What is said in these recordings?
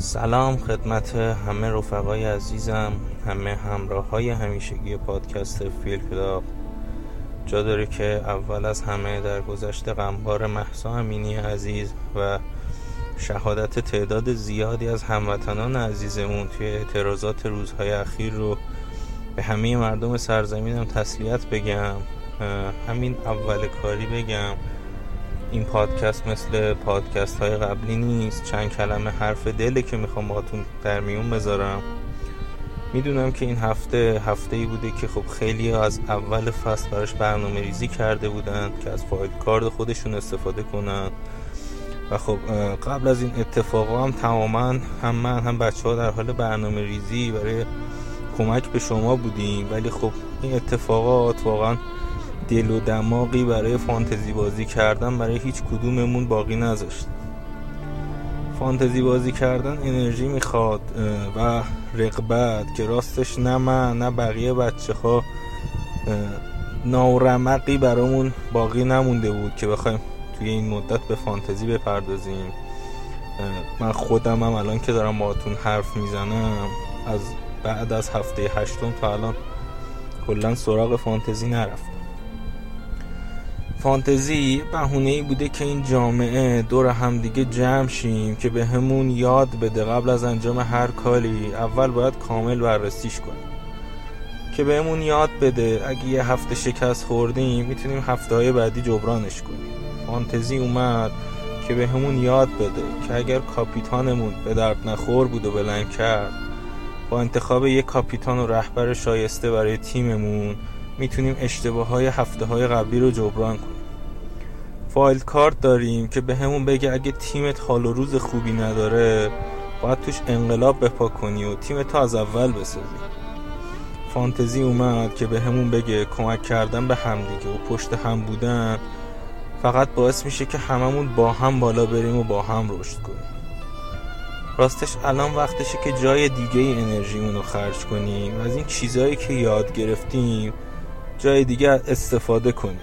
سلام خدمت همه رفقای عزیزم همه همراه های همیشگی پادکست فیل کلاب. جا داره که اول از همه در گذشت غمبار محسا امینی عزیز و شهادت تعداد زیادی از هموطنان عزیزمون توی اعتراضات روزهای اخیر رو به همه مردم سرزمینم تسلیت بگم. همین اول کاری بگم. این پادکست مثل پادکست های قبلی نیست. چند کلمه حرف دله که می‌خوام باهاتون در میون بذارم. می‌دونم که این هفته هفته ای بوده که خب خیلی از اول فصل براش برنامه ریزی کرده بودن که از فایل کارد خودشون استفاده کنن و خب قبل از این اتفاقا هم تماما هم من هم بچه ها در حال برنامه ریزی برای کمک به شما بودیم. ولی خب این اتفاقات واقعا دل و دماغی برای فانتزی بازی کردن برای هیچ کدوممون باقی نذاشت. فانتزی بازی کردن انرژی می‌خواد و رقبت که راستش نه من نه بقیه بچه ها نارمقی برامون باقی نمونده بود که بخوایم توی این مدت به فانتزی بپردازیم. من خودم هم الان که دارم باهاتون حرف می‌زنم از بعد از هفته هشتم تا الان کلا سراغ فانتزی نرفتم. فانتزی بهونه ای بوده که این جامعه دور همدیگه جمع شیم که به همون یاد بده قبل از انجام هر کاری اول باید کامل بررسیش کنیم. که بهمون یاد بده اگه یه هفته شکست خوردیم می‌تونیم هفته های بعدی جبرانش کنیم. فانتزی اومد که به همون یاد بده که اگر کاپیتانمون به درد نخور بود و بلند کرد با انتخاب یک کاپیتان و رهبر شایسته برای تیممون می‌تونیم اشتباه های هفته های قبلی رو جبران کنیم. فایل کارت داریم که به همون بگه اگه تیمت حال و روز خوبی نداره باید توش انقلاب بپا کنی و تیمت از اول بسازی. فانتزی اومد که به همون بگه کمک کردن به همدیگه و پشت هم بودن فقط باعث میشه که هممون با هم بالا بریم و با هم رشد کنیم. راستش الان وقتشه که جای دیگه ای انرژیمون رو خرج کنیم از این چیزهایی که یاد گرفتیم جای دیگه استفاده کنیم.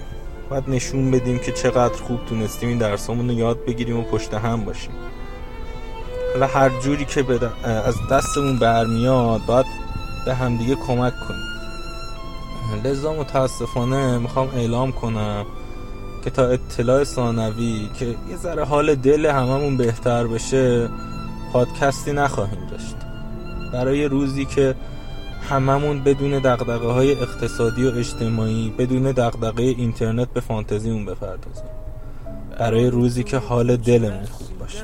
باید نشون بدیم که چقدر خوب تونستیم این درسامون رو یاد بگیریم و پشت هم باشیم. حالا هر جوری که از دستمون برمیاد باید به همدیگه کمک کنیم. لذا متاسفانه می‌خوام اعلام کنم که تا اطلاع ثانوی که یه ذره حال دل هممون بهتر بشه پادکستی نخواهیم داشت. برای روزی که هممون بدون دقدقه های اقتصادی و اجتماعی بدون دقدقه اینترنت به فانتزیمون بپردازیم. برای روزی که حال دلمون خوب باشه.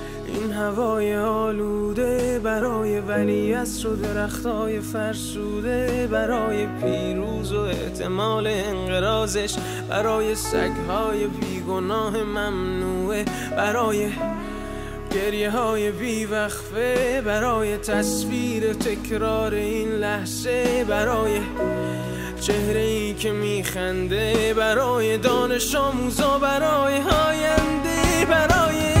این هوای آلوده برای ولی و درختای فرسوده برای پیروز و احتمال انقرازش برای سگهای بیگناه ممنوعه برای گریه های بیوقفه برای تصویر تکرار این لحظه برای چهره ای که میخنده برای دانش آموزا برای هاینده برای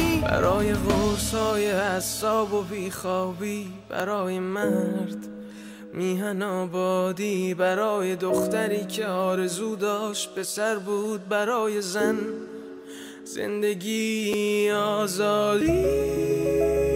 برای های حساب و بیخوابی برای مرد میهن آبادی برای دختری که آرزو داشت به سر بود برای زن زندگی آزادی.